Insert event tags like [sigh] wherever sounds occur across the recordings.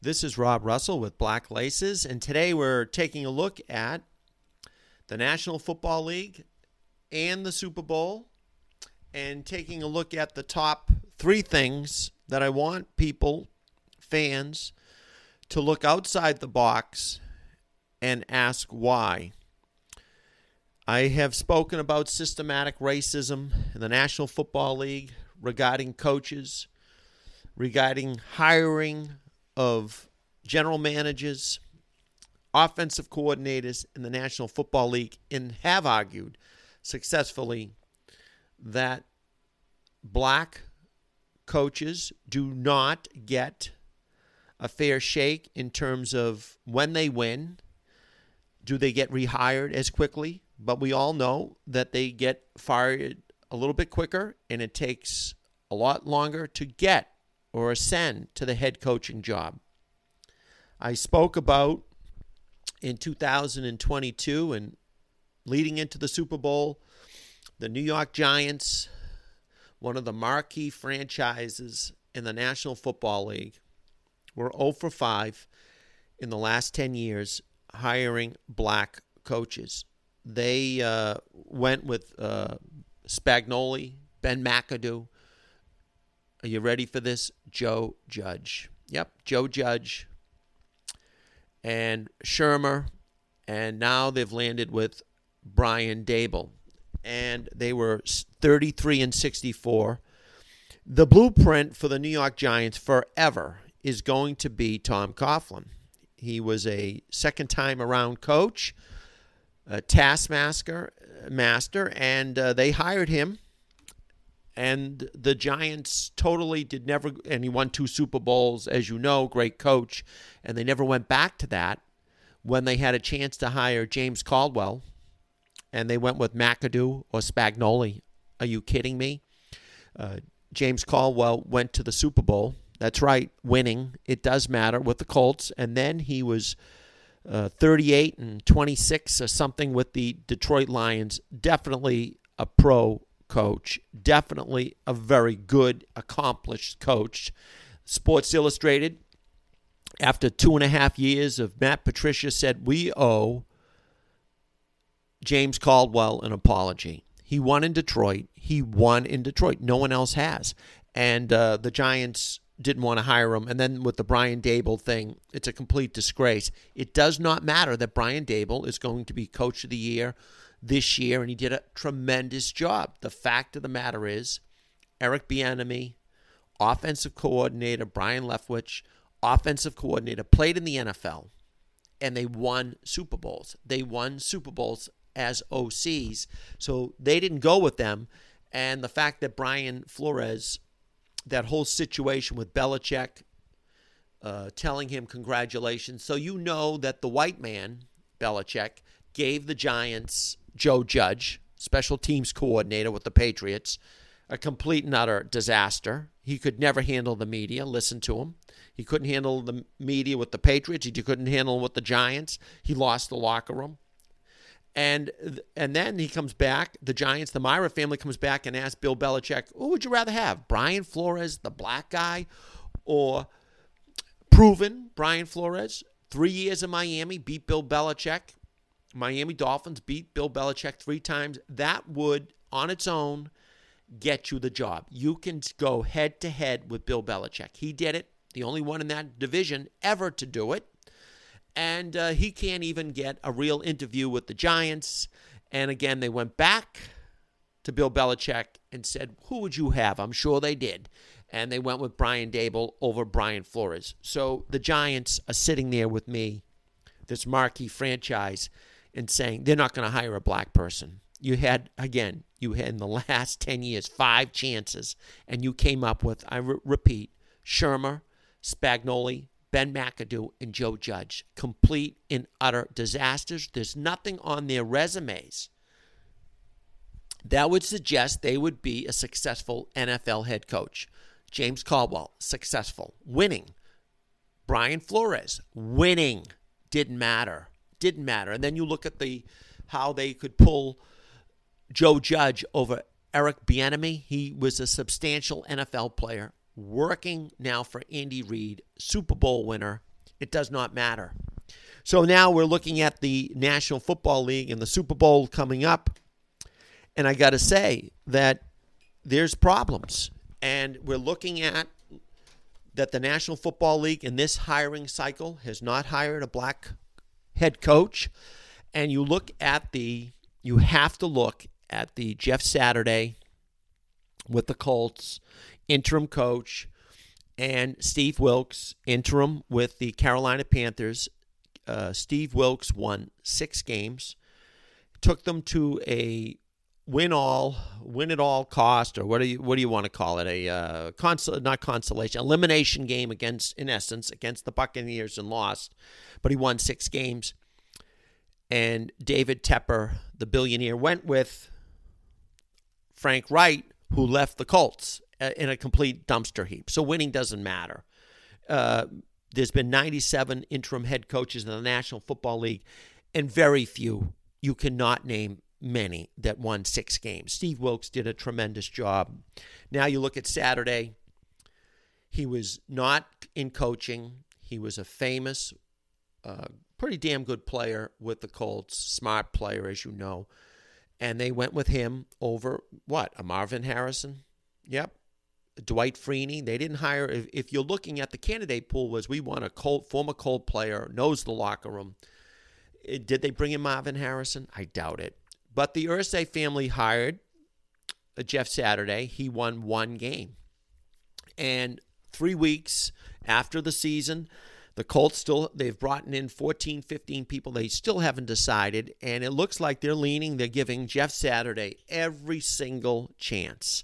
This is Rob Russell with Black Laces, and today we're taking a look at the National Football League and the Super Bowl, and taking a look at the top three things that I want people, fans, to look outside the box and ask why. I have spoken about systematic racism in the National Football League regarding coaches, regarding hiring of general managers, offensive coordinators in the National Football League, and have argued successfully that black coaches do not get a fair shake in terms of when they win. Do they get rehired as quickly? But we all know that they get fired a little bit quicker and it takes a lot longer to get or ascend to the head coaching job. I spoke about in 2022 and leading into the Super Bowl, the New York Giants, one of the marquee franchises in the National Football League, were 0 for 5 in the last 10 years hiring black coaches. They uh, went with uh, Spagnuolo, Ben McAdoo, are you ready for this? Joe Judge. Yep, Joe Judge and Shurmur, and now they've landed with Brian Daboll. and they were 33 and 64. The blueprint for the New York Giants forever is going to be Tom Coughlin. He was a second time around coach, a taskmaster, master, and uh, they hired him and the Giants totally did never, and he won two Super Bowls, as you know, great coach, and they never went back to that when they had a chance to hire James Caldwell, and they went with McAdoo or Spagnuolo. Are you kidding me? Uh, James Caldwell went to the Super Bowl. That's right, winning. It does matter with the Colts, and then he was. Uh, 38 and 26 or something with the Detroit Lions. Definitely a pro coach, definitely a very good, accomplished coach. Sports Illustrated, after two and a half years of Matt Patricia, said, We owe James Caldwell an apology. He won in Detroit. He won in Detroit. No one else has. And uh, the Giants didn't want to hire him. And then with the Brian Daboll thing, it's a complete disgrace. It does not matter that Brian Daboll is going to be coach of the year this year, and he did a tremendous job. The fact of the matter is, Eric Bieniemy, offensive coordinator Byron Leftwich, offensive coordinator, played in the NFL, and they won Super Bowls. They won Super Bowls as OCs, so they didn't go with them. And the fact that Brian Flores, that whole situation with Belichick, uh, telling him congratulations, so you know that the white man Belichick gave the Giants Joe Judge, special teams coordinator with the Patriots, a complete and utter disaster. He could never handle the media. Listen to him. He couldn't handle the media with the Patriots. He couldn't handle with the Giants. He lost the locker room. And and then he comes back. The Giants, the Mara family comes back and asks Bill Belichick, "Who would you rather have, Brian Flores, the black guy, or proven Brian Flores? Three years in Miami, beat Bill Belichick, Miami Dolphins beat Bill Belichick three times, that would on its own get you the job. You can go head to head with Bill Belichick. He did it, the only one in that division ever to do it. And uh, he can't even get a real interview with the Giants. And again, they went back to Bill Belichick and said, Who would you have? I'm sure they did. And they went with Brian Daboll over Brian Flores. So the Giants are sitting there with me, this marquee franchise and saying they're not going to hire a black person. You had, again, you had in the last [laughs] 10 years five chances, and you came up with, I re- repeat, Shurmur, Spagnuolo, Ben McAdoo, and Joe Judge. Complete and utter disasters. There's nothing on their resumes that would suggest they would be a successful NFL head coach. James Caldwell, successful, winning. Brian Flores, winning. Didn't matter didn't matter. And then you look at the how they could pull Joe Judge over Eric Bieniemy. He was a substantial NFL player, working now for Andy Reid, Super Bowl winner, It does not matter. So now we're looking at the National Football League and the Super Bowl coming up. And I got to say that there's problems. And we're looking at that the National Football League in this hiring cycle has not hired a black head coach. And you look at the, you have to look at the Jeff Saturday with the Colts, interim coach, and Steve Wilks, interim with the Carolina Panthers. Uh, Steve Wilks won six games, took them to a win all, win at all cost, or what do you what do you want to call it? A uh, consol- not consolation, elimination game against, in essence, against the Buccaneers and lost, but he won six games. And David Tepper, the billionaire, went with Frank Reich, who left the Colts uh, in a complete dumpster heap. So winning doesn't matter. Uh, there's been 97 interim head coaches in the National Football League, and very few, you cannot name many that won six games. Steve Wilks did a tremendous job. Now you look at Saturday, he was not in coaching. He was a famous, uh, pretty damn good player with the Colts, smart player, as you know. And they went with him over what? A Marvin Harrison? Yep. Dwight Freeney. They didn't hire. If, if you're looking at the candidate pool, was we want a Colt, former Colt player, knows the locker room. Did they bring in Marvin Harrison? I doubt it. But the Irsay family hired uh, Jeff Saturday. He won one game. And three weeks after the season, the Colts still, they've brought in 14, 15 people. They still haven't decided. And it looks like they're leaning, they're giving Jeff Saturday every single chance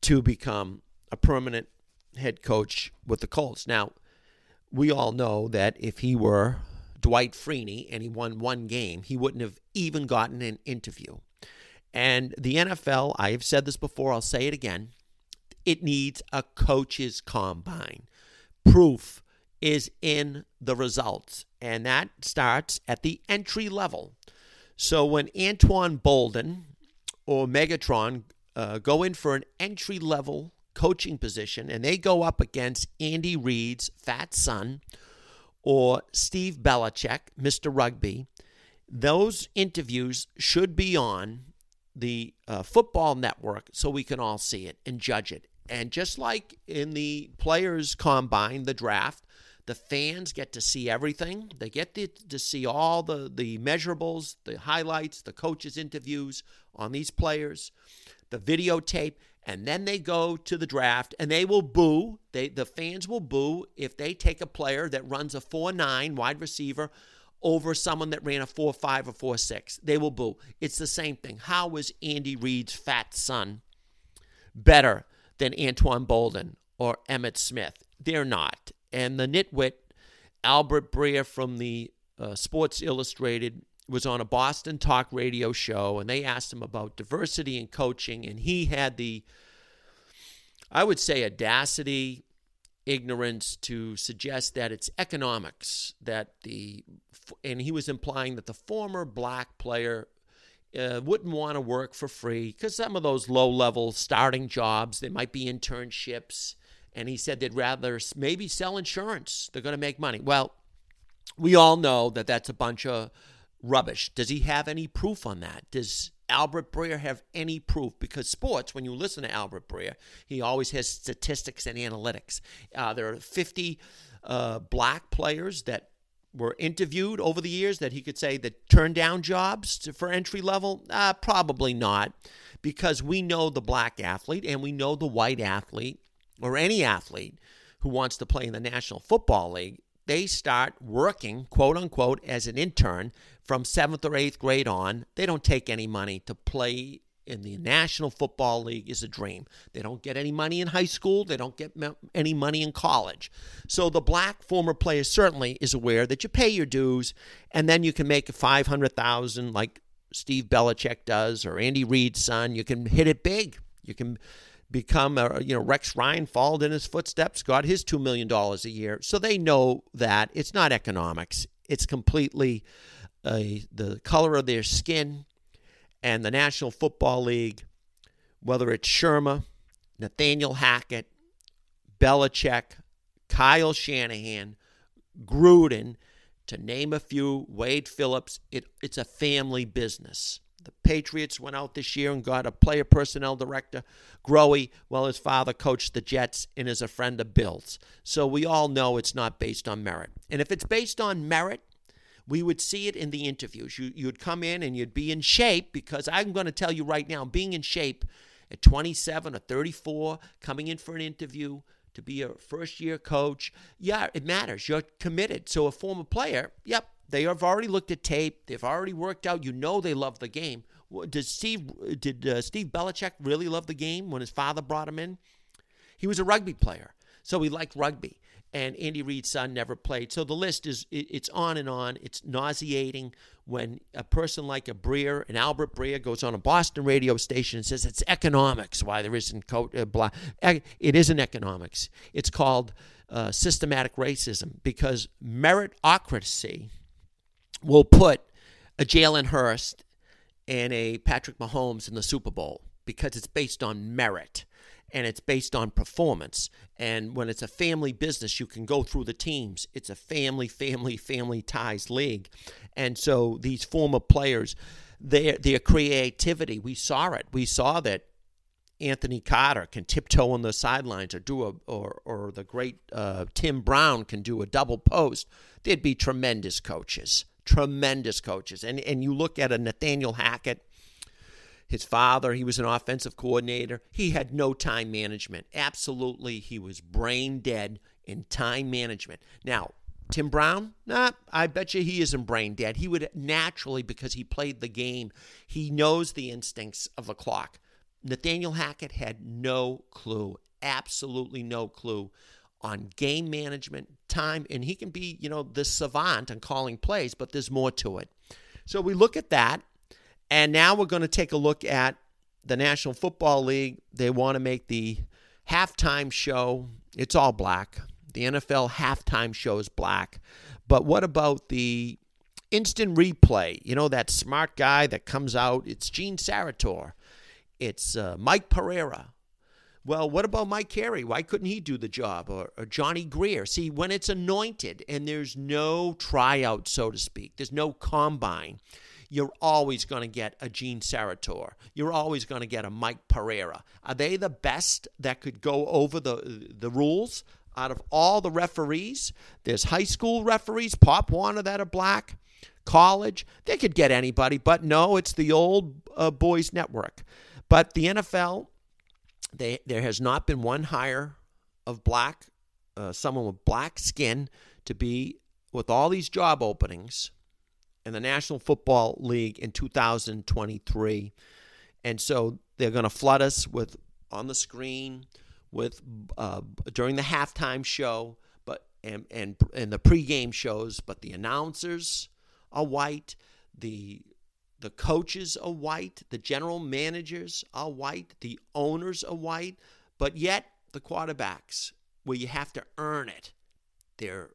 to become a permanent head coach with the Colts. Now, we all know that if he were Dwight Freeney and he won one game, he wouldn't have even gotten an interview. And the NFL, I have said this before, I'll say it again, it needs a coach's combine. Proof is in the results, and that starts at the entry level. So when Antoine Boldin or Megatron uh, go in for an entry level coaching position and they go up against Andy Reid's fat son or Steve Belichick, Mr. Rugby, those interviews should be on the uh, football network so we can all see it and judge it. And just like in the players' combine, the draft, the fans get to see everything. They get to, to see all the, the measurables, the highlights, the coaches' interviews on these players, the videotape, and then they go to the draft and they will boo. They the fans will boo if they take a player that runs a 4-9 wide receiver over someone that ran a 4-5 or 4-6. They will boo. It's the same thing. How is Andy Reid's fat son better than Antoine Boldin or Emmitt Smith? They're not and the nitwit Albert Breer from the uh, Sports Illustrated was on a Boston talk radio show, and they asked him about diversity in coaching, and he had the, I would say, audacity, ignorance to suggest that it's economics that the, and he was implying that the former black player uh, wouldn't want to work for free because some of those low level starting jobs, they might be internships and he said they'd rather maybe sell insurance. They're going to make money. Well, we all know that that's a bunch of rubbish. Does he have any proof on that? Does Albert Breer have any proof? Because sports, when you listen to Albert Breer, he always has statistics and analytics. Uh, there are 50 uh, black players that were interviewed over the years that he could say that turned down jobs to, for entry level? Uh, probably not, because we know the black athlete and we know the white athlete or any athlete who wants to play in the National Football League, they start working, quote unquote, as an intern from seventh or eighth grade on. They don't take any money to play in the National Football League is a dream. They don't get any money in high school. They don't get any money in college. So the black former player certainly is aware that you pay your dues, and then you can make five hundred thousand like Steve Belichick does or Andy Reid's son. You can hit it big. You can become a you know Rex Ryan followed in his footsteps, got his two million dollars a year. So they know that it's not economics; it's completely uh, the color of their skin and the National Football League, whether it's Shurmur, Nathaniel Hackett, Belichick, Kyle Shanahan, Gruden, to name a few, Wade Phillips. It, it's a family business. The Patriots went out this year and got a player personnel director, Growy, while his father coached the Jets and is a friend of Bill's. So we all know it's not based on merit. And if it's based on merit, we would see it in the interviews. You, you'd come in and you'd be in shape because I'm going to tell you right now, being in shape at 27 or 34, coming in for an interview to be a first year coach, yeah, it matters. You're committed. So a former player, yep, they have already looked at tape. They've already worked out. You know they love the game. Did Steve did uh, Steve Belichick really love the game when his father brought him in? He was a rugby player, so he liked rugby and Andy Reid's son never played. So the list is it's on and on. It's nauseating when a person like a Breer, an Albert Breer, goes on a Boston radio station and says it's economics why there isn't co- uh, blah. It isn't economics. It's called uh, systematic racism because meritocracy will put a Jalen Hurts and a Patrick Mahomes in the Super Bowl because it's based on merit and it's based on performance. And when it's a family business, you can go through the teams. It's a family, family, family ties league. And so these former players, their their creativity, we saw it. We saw that Anthony Carter can tiptoe on the sidelines or do a or or the great uh, Tim Brown can do a double post. They'd be tremendous coaches, tremendous coaches. And and you look at a Nathaniel Hackett his father, he was an offensive coordinator. He had no time management. Absolutely, he was brain dead in time management. Now, Tim Brown, nah, I bet you he isn't brain dead. He would naturally, because he played the game, he knows the instincts of the clock. Nathaniel Hackett had no clue, absolutely no clue on game management, time, and he can be, you know, the savant on calling plays, but there's more to it. So we look at that, and now we're going to take a look at the National Football League. They want to make the halftime show, it's all black. The NFL halftime show is black. But what about the instant replay? You know, that smart guy that comes out? It's Gene Steratore. It's uh, Mike Pereira. Well, what about Mike Carey? Why couldn't he do the job? Or, or, Johnny Grier? See, when it's anointed and there's no tryout, so to speak, there's no combine, you're always going to get a Gene Steratore. You're always going to get a Mike Pereira. Are they the best that could go over the the rules? Out of all the referees, there's high school referees, Pop Warner that are black, college. They could get anybody, but no, it's the old uh, boys network. But the NFL, they, there has not been one hire of black, uh, someone with black skin to be with all these job openings in the National Football League in 2023. And so they're going to flood us with on the screen with uh, during the halftime show, but and and and the pregame shows. But the announcers are white. The the coaches are white. The general managers are white. The owners are white. But yet the quarterbacks, where you have to earn it, they're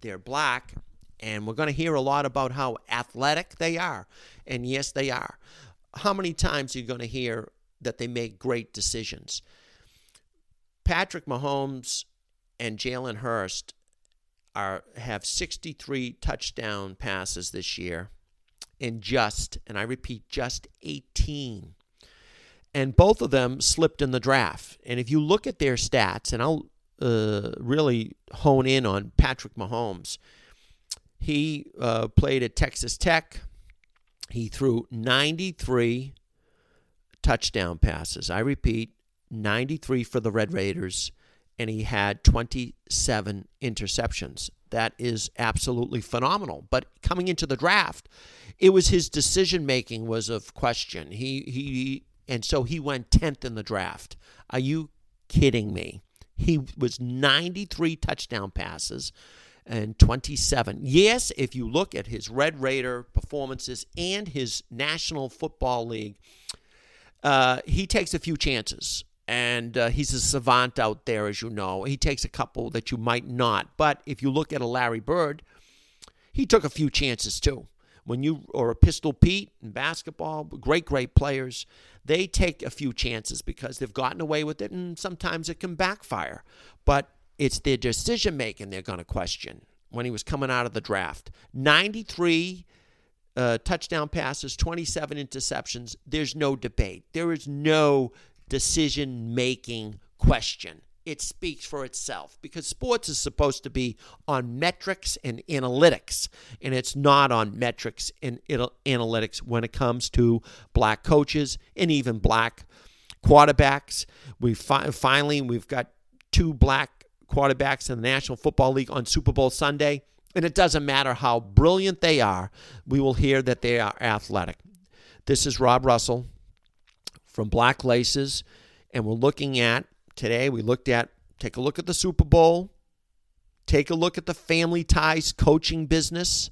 they're black and we're going to hear a lot about how athletic they are. And yes, they are. How many times are you going to hear that they make great decisions? Patrick Mahomes and Jalen Hurts are have 63 touchdown passes this year in just, and I repeat, just 18. And both of them slipped in the draft. And if you look at their stats, and I'll uh, really hone in on Patrick Mahomes, he uh, played at Texas Tech. He threw 93 touchdown passes. I repeat, 93 for the Red Raiders, and he had 27 interceptions. That is absolutely phenomenal. But coming into the draft, it was his decision making was of question. He he and so he went 10th in the draft. Are you kidding me? He was 93 touchdown passes and 27. Yes, if you look at his Red Raider performances and his National Football League, uh, he takes a few chances. And uh, he's a savant out there, as you know. He takes a couple that you might not. But if you look at a Larry Bird, he took a few chances too. When you, or a Pistol Pete in basketball, great, great players, they take a few chances because they've gotten away with it and sometimes it can backfire. But it's their decision making they're going to question. when he was coming out of the draft. 93 uh, touchdown passes, 27 interceptions. There's no debate. There is no decision making question. It speaks for itself because sports is supposed to be on metrics and analytics, and it's not on metrics and analytics when it comes to black coaches and even black quarterbacks. We fi- finally we've got two black quarterbacks in the National Football League on Super Bowl Sunday. And it doesn't matter how brilliant they are, we will hear that they are athletic. This is Rob Russell from Black Laces, and we're looking at today, we looked at take a look at the Super Bowl, take a look at the family ties coaching business,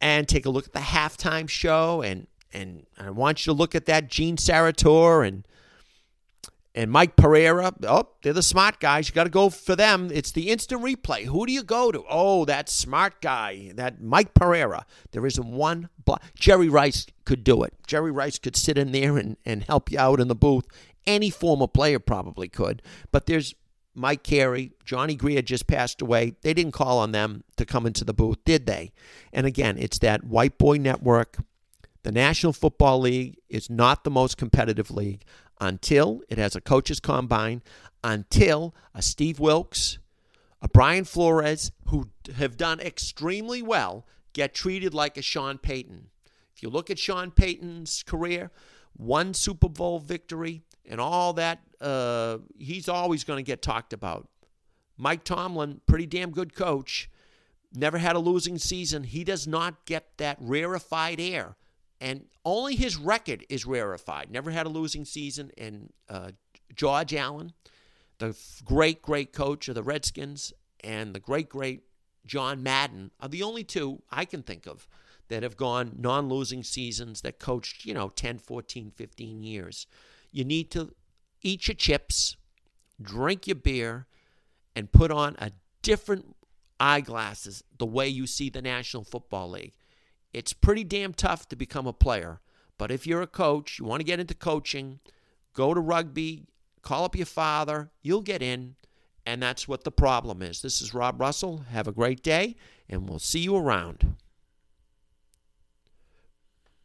and take a look at the halftime show. And, and I want you to look at that Gene Steratore and and Mike Pereira, oh, they're the smart guys. You got to go for them. It's the instant replay. Who do you go to? Oh, that smart guy, that Mike Pereira. There isn't one. Jerry Rice could do it. Jerry Rice could sit in there and, and help you out in the booth. Any former player probably could. But there's Mike Carey, Johnny Grier just passed away. They didn't call on them to come into the booth, did they? And again, it's that white boy network. The National Football League is not the most competitive league until it has a coaches combine, until a Steve Wilks, a Brian Flores, who have done extremely well, get treated like a Sean Payton. If you look at Sean Payton's career, one Super Bowl victory and all that, uh, he's always going to get talked about. Mike Tomlin, pretty damn good coach, never had a losing season. He does not get that rarefied air and only his record is rarefied. Never had a losing season. And uh, George Allen, the great, great coach of the Redskins, and the great, great John Madden are the only two I can think of that have gone non losing seasons that coached, you know, 10, 14, 15 years. You need to eat your chips, drink your beer, and put on a different eyeglasses the way you see the National Football League. It's pretty damn tough to become a player. But if you're a coach, you want to get into coaching, go to rugby, call up your father, you'll get in. And that's what the problem is. This is Rob Russell. Have a great day, and we'll see you around.